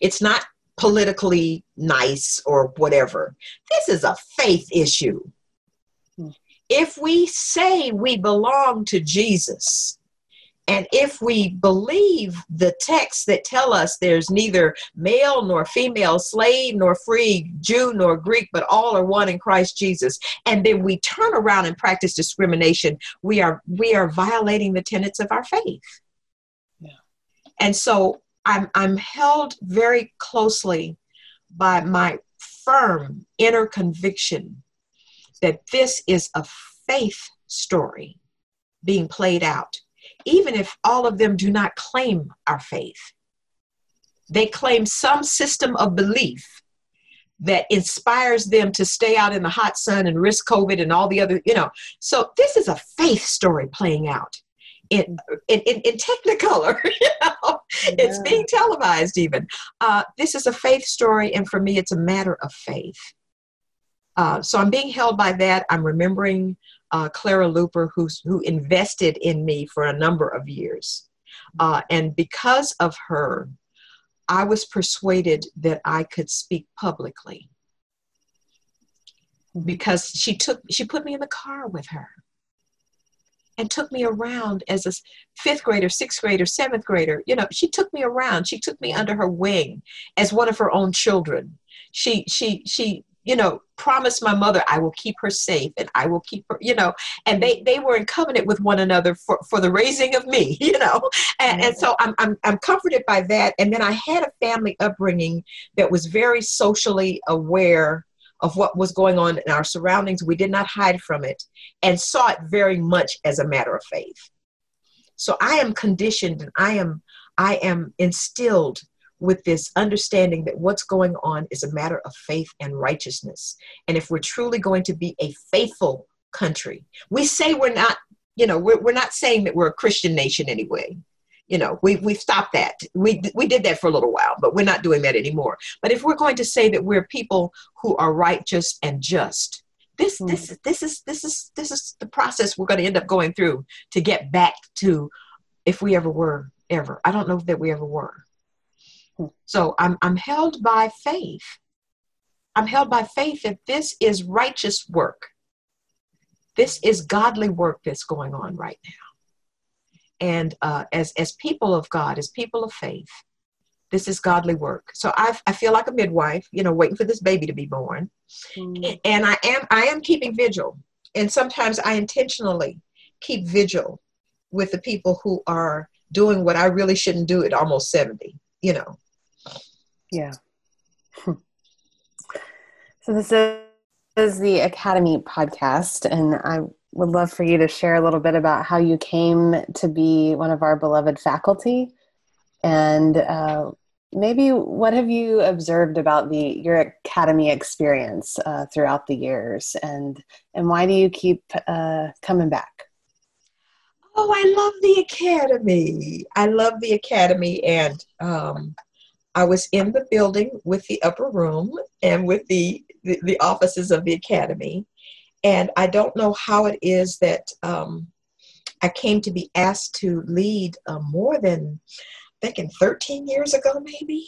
It's not politically nice or whatever. This is a faith issue. If we say we belong to Jesus, and if we believe the texts that tell us there's neither male nor female, slave nor free, Jew nor Greek, but all are one in Christ Jesus, and then we turn around and practice discrimination, we are we are violating the tenets of our faith. And so I'm, I'm held very closely by my firm inner conviction that this is a faith story being played out, even if all of them do not claim our faith. they claim some system of belief that inspires them to stay out in the hot sun and risk COVID and all the other, you know. So this is a faith story playing out in in, in, in Technicolor. you know? Yeah. It's being televised even. Uh, this is a faith story, and for me, it's a matter of faith. Uh, so I'm being held by that. I'm remembering uh, Clara Luper, who's, who invested in me for a number of years. Uh, and because of her, I was persuaded that I could speak publicly because she took she put me in the car with her and took me around as a fifth grader, sixth grader, seventh grader. You know, she took me around. She took me under her wing as one of her own children. She she she you know promised my mother i will keep her safe and i will keep her you know and they they were in covenant with one another for for the raising of me you know and, and so I'm, I'm i'm comforted by that and then i had a family upbringing that was very socially aware of what was going on in our surroundings we did not hide from it and saw it very much as a matter of faith so i am conditioned and i am i am instilled with this understanding that what's going on is a matter of faith and righteousness. And if we're truly going to be a faithful country, we say we're not, you know, we're, we're not saying that we're a Christian nation anyway. You know, we, we've stopped that. We, we did that for a little while, but we're not doing that anymore. But if we're going to say that we're people who are righteous and just, this, mm. this, this is, this is, this is the process we're going to end up going through to get back to if we ever were ever. I don't know that we ever were. So I'm, I'm held by faith. I'm held by faith that this is righteous work. This is godly work that's going on right now. And uh, as, as people of God, as people of faith, this is godly work. So I, I feel like a midwife, you know, waiting for this baby to be born. Mm. And I am I am keeping vigil. And sometimes I intentionally keep vigil with the people who are doing what I really shouldn't do at almost 70, you know. Yeah. so this is the Academy podcast, and I would love for you to share a little bit about how you came to be one of our beloved faculty, and uh, maybe what have you observed about the your academy experience uh, throughout the years, and and why do you keep uh, coming back? Oh, I love the academy. I love the academy, and um, I was in the building with the upper room and with the, the, the offices of the academy. And I don't know how it is that um, I came to be asked to lead uh, more than, I think, in 13 years ago, maybe.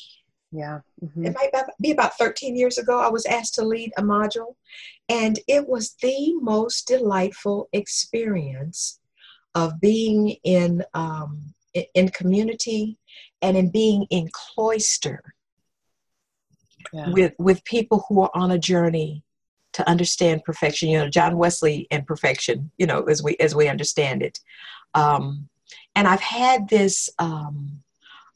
Yeah. Mm-hmm. It might be about 13 years ago, I was asked to lead a module. And it was the most delightful experience of being in, um, in community and in being in cloister yeah. with with people who are on a journey to understand perfection you know john wesley and perfection you know as we as we understand it um, and i've had this um,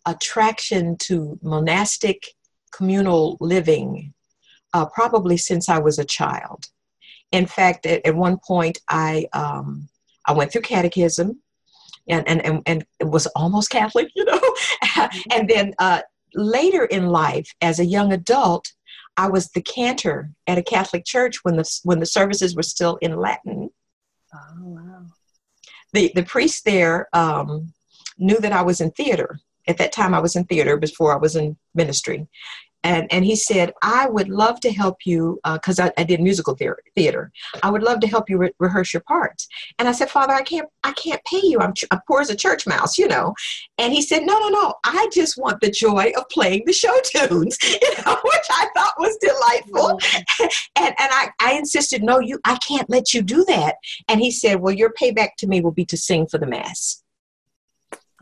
attraction to monastic communal living uh, probably since i was a child in fact at, at one point i um, i went through catechism and and and, and it was almost Catholic, you know. Mm-hmm. and then uh, later in life, as a young adult, I was the cantor at a Catholic church when the when the services were still in Latin. Oh wow! The the priest there um, knew that I was in theater. At that time, I was in theater before I was in ministry, and and he said i would love to help you because uh, I, I, did musical theater. I would love to help you re- rehearse your parts and i said father i can't i can't pay you. I'm, ch- I'm poor as a church mouse you know. And he said no no no. I just want the joy of playing the show tunes you know which i thought was delightful. Mm-hmm. and and I, I insisted no you i can't let you do that. And he said well your payback to me will be to sing for the mass.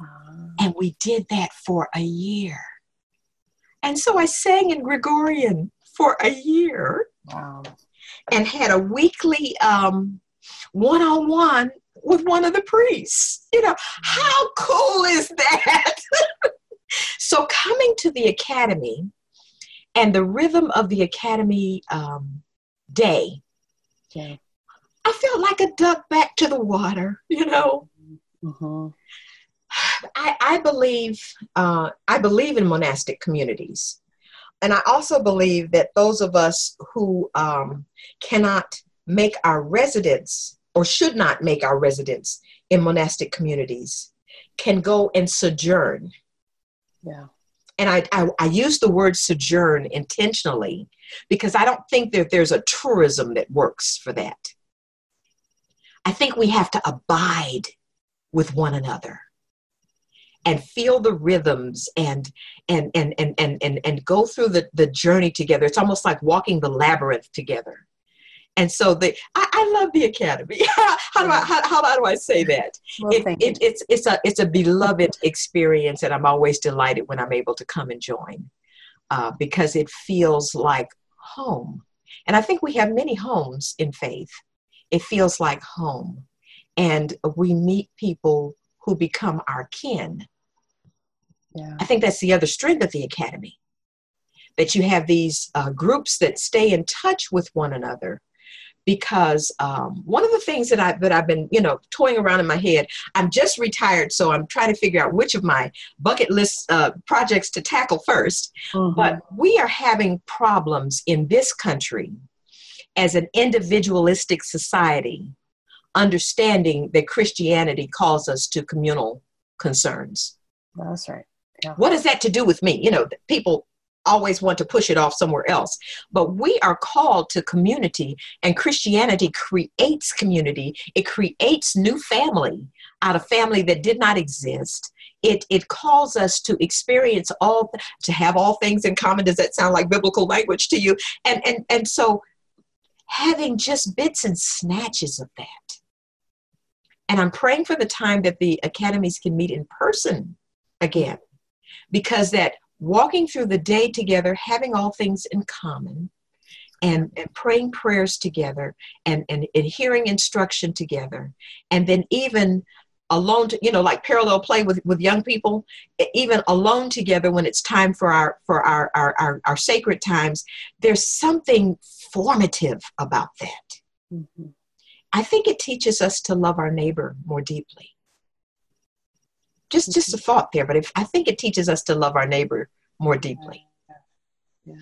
Uh. and we did that for a year and so I sang in Gregorian for a year. Wow. And had a weekly one on one with one of the priests. You know, how cool is that? so coming to the academy and the rhythm of the academy um, day, okay. I felt like a duck back to the water, you know. Mm-hmm. I, I believe uh, I believe in monastic communities, and I also believe that those of us who um, cannot make our residence or should not make our residence in monastic communities can go and sojourn. Yeah. And I, I, I use the word sojourn intentionally because I don't think that there's a tourism that works for that. I think we have to abide with one another and feel the rhythms and and and and and and, and go through the, the journey together. It's almost like walking the labyrinth together. And so the I, I love the academy. how do I how, how do I say that? Well, it, it, it's it's a it's a beloved experience, and I'm always delighted when I'm able to come and join uh, because it feels like home. And I think we have many homes in faith. It feels like home, and we meet people who become our kin. Yeah. I think that's the other strength of the academy that you have these uh, groups that stay in touch with one another because um, one of the things that I that I've been you know toying around in my head. I'm just retired, so I'm trying to figure out which of my bucket list uh, projects to tackle 1st Mhm. But we are having problems in this country as an individualistic society, understanding that Christianity calls us to communal concerns. that's right. What is that to do with me? You know, people always want to push it off somewhere else. But we are called to community, and Christianity creates community. It creates new family out of family that did not exist. It, it calls us to experience all, to have all things in common. Does that sound like biblical language to you? And, and, and so having just bits and snatches of that. And I'm praying for the time that the academies can meet in person again because that walking through the day together having all things in common and, and praying prayers together and, and, and hearing instruction together and then even alone to, you know like parallel play with, with young people even alone together when it's time for our for our, our, our, our sacred times there's something formative about that Mhm. I think it teaches us to love our neighbor more deeply just just a thought there but if i think it teaches us to love our neighbor more deeply Yeah.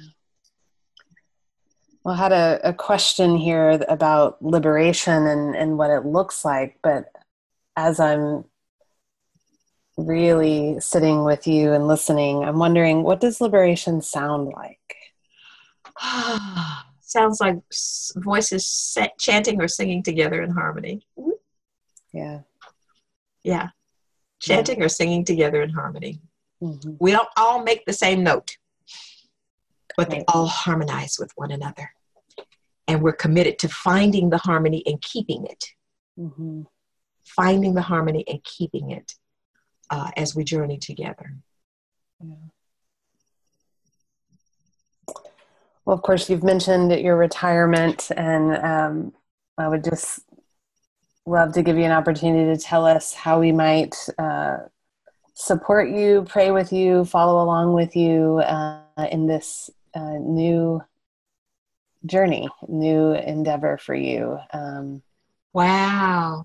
Well, I had a, a question here about liberation and, and what it looks like, but as I'm really sitting with you and listening, I'm wondering what does liberation sound like? Sounds like voices chanting or singing together in harmony Yeah. yeah chanting or singing together in harmony Mhm. we don't all make the same note but they all harmonize with one another and we're committed to finding the harmony and keeping it Mhm. finding the harmony and keeping it uh, as we journey together Yeah. Well, of course, you've mentioned your retirement, and um, I would just love to give you an opportunity to tell us how we might uh, support you, pray with you, follow along with you uh, in this uh, new journey, new endeavor for you. Um, Wow.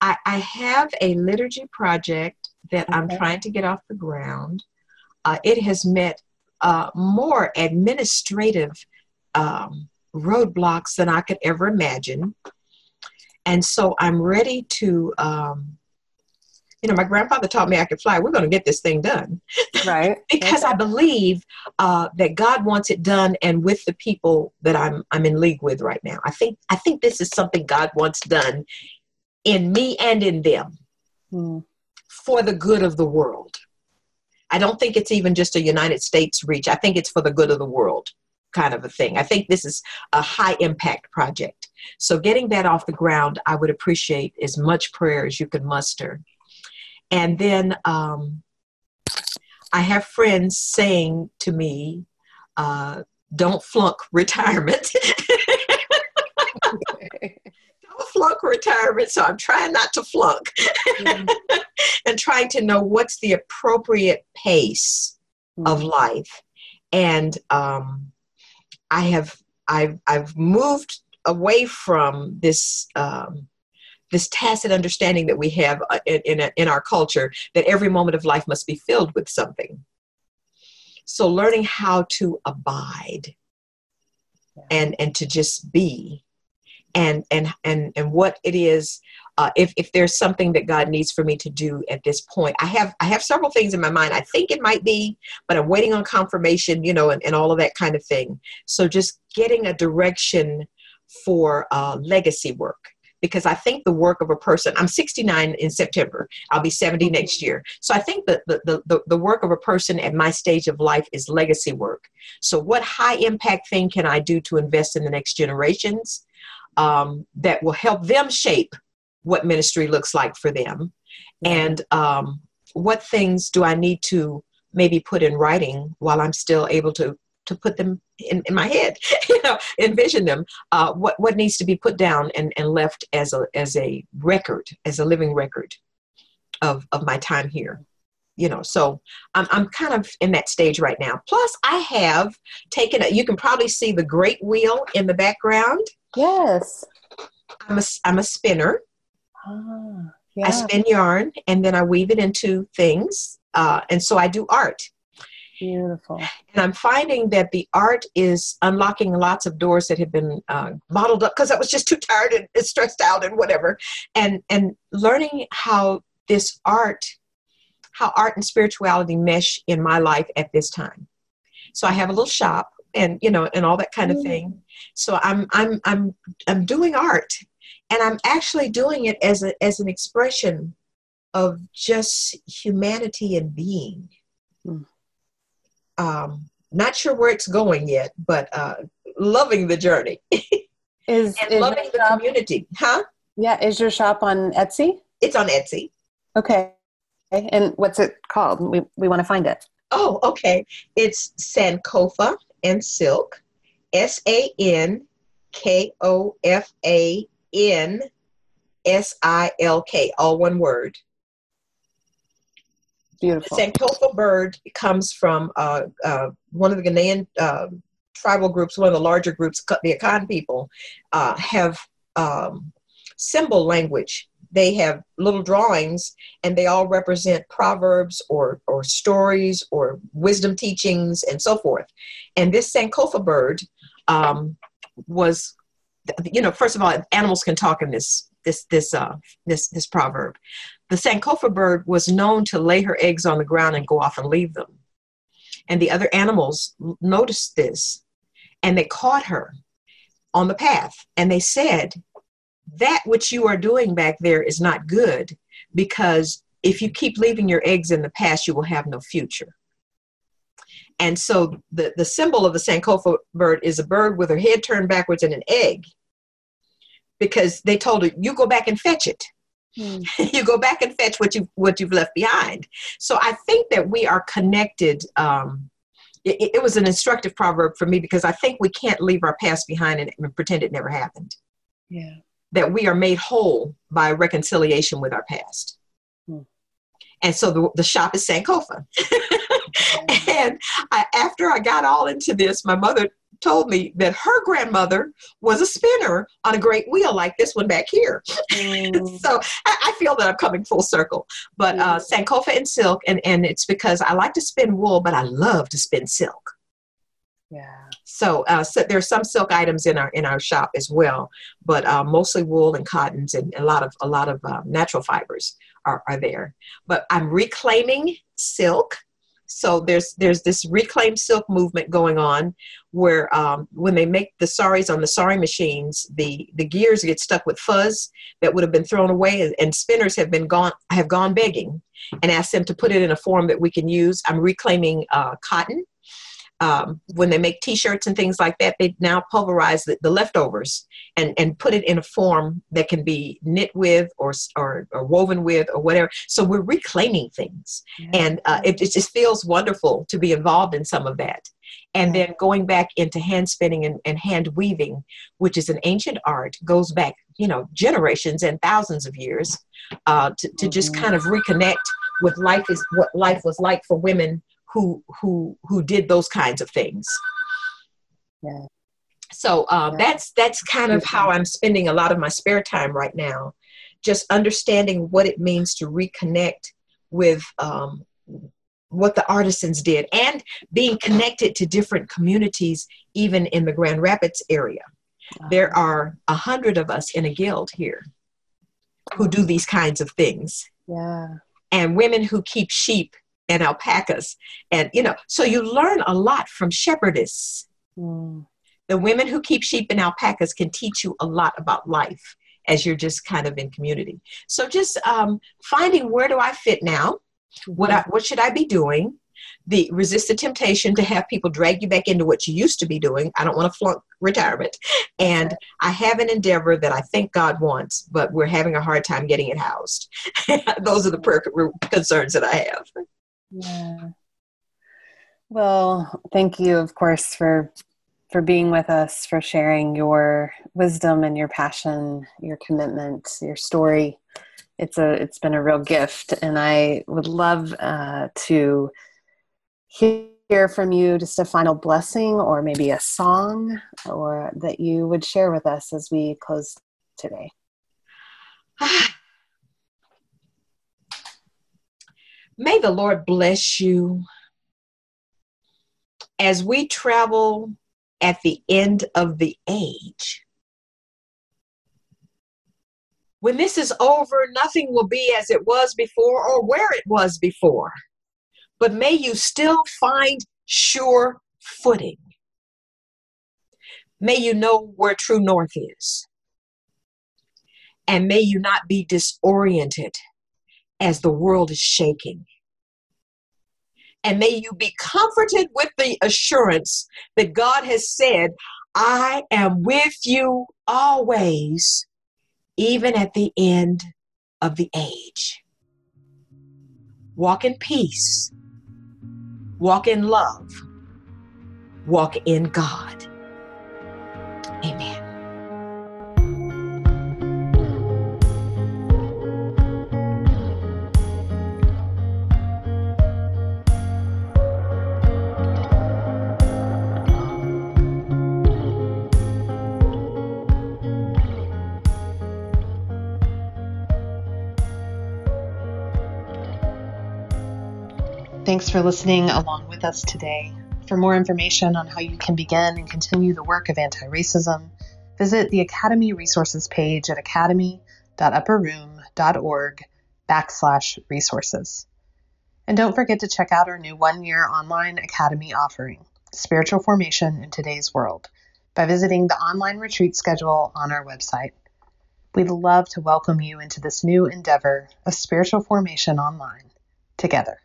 I, I have a liturgy project that I'm trying to get off the ground. Uh, it has met uh, more administrative um, roadblocks than I could ever imagine. And so I'm ready to, um, you know, my grandfather taught me I could fly. We're going to get this thing done right? because I believe uh, that God wants it done, and with the people that I'm I'm in league with right now. I think I think this is something God wants done in me and in them Hmm. for the good of the world. I don't think it's even just a United States reach. I think it's for the good of the world kind of a thing. I think this is a high impact project. So getting that off the ground, I would appreciate as much prayer as you can muster. And then um, I have friends saying to me, uh, don't flunk retirement. flunk retirement. So I'm trying not to flunk and trying to know what's the appropriate pace of life. And um, I have I've I've moved away from this um, this tacit understanding that we have uh, in, in, in our culture that every moment of life must be filled with something. So learning how to abide and and to just be and and and and what it is uh, if if there's something that God needs for me to do at this point. I have I have several things in my mind. I think it might be, but I'm waiting on confirmation, you know, and, and all of that kind of thing. So just getting a direction for uh, legacy work because I think the work of a person, I'm 69 in September, I'll be 70 mm-hmm. next year. So I think that the, the, the, the work of a person at my stage of life is legacy work. So, what high impact thing can I do to invest in the next generations um, that will help them shape what ministry looks like for them? And um, what things do I need to maybe put in writing while I'm still able to to put them in, in my head, you know, envision them. Uh, what what needs to be put down and, and left as a as a record, as a living record of of my time here. You know, so I'm I'm kind of in that stage right now. Plus, I have taken. A, you can probably see the great wheel in the background. Yes. I'm a I'm a spinner. Ah, yeah. I spin yarn and then I weave it into things. Uh, and so I do art. Beautiful. And I'm finding that the art is unlocking lots of doors that have been uh, bottled up because I was just too tired and, and stressed out and whatever. And and learning how this art, how art and spirituality mesh in my life at this time. So I have a little shop and you know and all that kind of mm. thing. So I'm I'm I'm I'm doing art, and I'm actually doing it as a as an expression of just humanity and being. Mm um, not sure where it's going yet, but uh, loving the journey is, and is loving the shop, community. Huh? Yeah. Is your shop on Etsy? It's on Etsy. Okay. And what's it called? We, we want to find it. Oh, okay. It's Sankofa and Silk. S A N K O F A N S I L K, all one word. Beautiful. The Sankofa bird comes from uh, uh, one of the Ghanaian uh, tribal groups, one of the larger groups, the Akan people, uh, have um, symbol language. They have little drawings, and they all represent proverbs or, or stories or wisdom teachings and so forth. And this Sankofa bird um, was, you know, first of all, animals can talk in this this this uh, this this proverb. The Sankofa bird was known to lay her eggs on the ground and go off and leave them. And the other animals noticed this and they caught her on the path and they said, That which you are doing back there is not good because if you keep leaving your eggs in the past, you will have no future. And so the, the symbol of the Sankofa bird is a bird with her head turned backwards and an egg because they told her, You go back and fetch it. Mm. you go back and fetch what you what you've left behind. So I think that we are connected. Um, it, it, was an instructive proverb for me because I think we can't leave our past behind and, and pretend it never happened. Yeah. That we are made whole by reconciliation with our past. Mm. And so the, the shop is Sankofa. and I, after I got all into this, my mother told me that her grandmother was a spinner on a great wheel like this one back here. Mm. so I, I, feel that I'm coming full circle. But uh, Sankofa and silk, and, and it's because I like to spin wool, but I love to spin silk. Yeah. So, uh, so there's some silk items in our in our shop as well, but uh, mostly wool and cottons and a lot of a lot of uh, natural fibers are, are there. But I'm reclaiming silk so there's there's this reclaimed silk movement going on where um, when they make the saris on the sari machines the the gears get stuck with fuzz that would have been thrown away and spinners have been gone have gone begging and asked them to put it in a form that we can use i'm reclaiming uh, cotton um, when they make t-shirts and things like that they now pulverize the, the, leftovers and, and put it in a form that can be knit with or, or, or woven with or whatever so we're reclaiming things yeah. and uh, it, it, just feels wonderful to be involved in some of that and then going back into hand spinning and, and hand weaving which is an ancient art goes back you know generations and thousands of years uh, to, to just mm-hmm. kind of reconnect with life is what life was like for women who who who did those kinds of things. Yeah. So uh, yeah. that's that's kind of how I'm spending a lot of my spare time right now, just understanding what it means to reconnect with um, what the artisans did and being connected to different communities even in the grand rapids area there are a hundred of us in a guild here who do these kinds of things yeah and women who keep sheep and alpacas. And you know so you learn a lot from shepherdess. Mm. the women who keep sheep and alpacas can teach you a lot about life as you're just kind of in community. So just um, finding where do i fit now? What I, what should i be doing? The resist the temptation to have people drag you back into what you used to be doing. I don't want to flunk retirement. And i have an endeavor that i think god wants but we're having a hard time getting it housed. Those are the prayer concerns that i have Yeah. Well, thank you, of course, for for being with us, for sharing your wisdom and your passion, your commitment, your story. It's a it's been a real gift, and I would love uh, to hear from you just a final blessing, or maybe a song, or that you would share with us as we close today. May the Lord bless you as we travel at the end of the age. When this is over, nothing will be as it was before or where it was before. But may you still find sure footing. May you know where true north is. And may you not be disoriented as the world is shaking. And may you be comforted with the assurance that God has said, I am with you always, even at the end of the age. Walk in peace, walk in love, walk in God. Amen. Thanks for listening along with us today. For more information on how you can begin and continue the work of anti racism, visit the Academy resources page at academy.upperroom.org backslash resources. And don't forget to check out our new one year online Academy offering, Spiritual Formation in Today's World, by visiting the online retreat schedule on our website. We'd love to welcome you into this new endeavor of spiritual formation online together.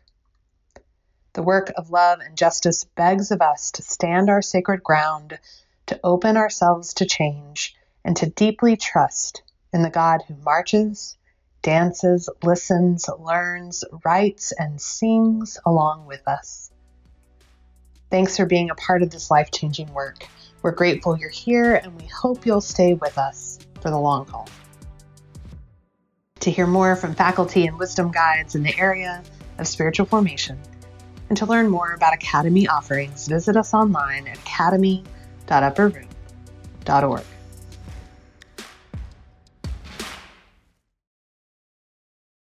The work of love and justice begs of us to stand our sacred ground, to open ourselves to change, and to deeply trust in the God who marches, dances, listens, learns, writes, and sings along with us. Thanks for being a part of this life changing work. We're grateful you're here, and we hope you'll stay with us for the long haul. To hear more from faculty and wisdom guides in the area of spiritual formation, and to learn more about Academy offerings, visit us online at academy.upperroom.org.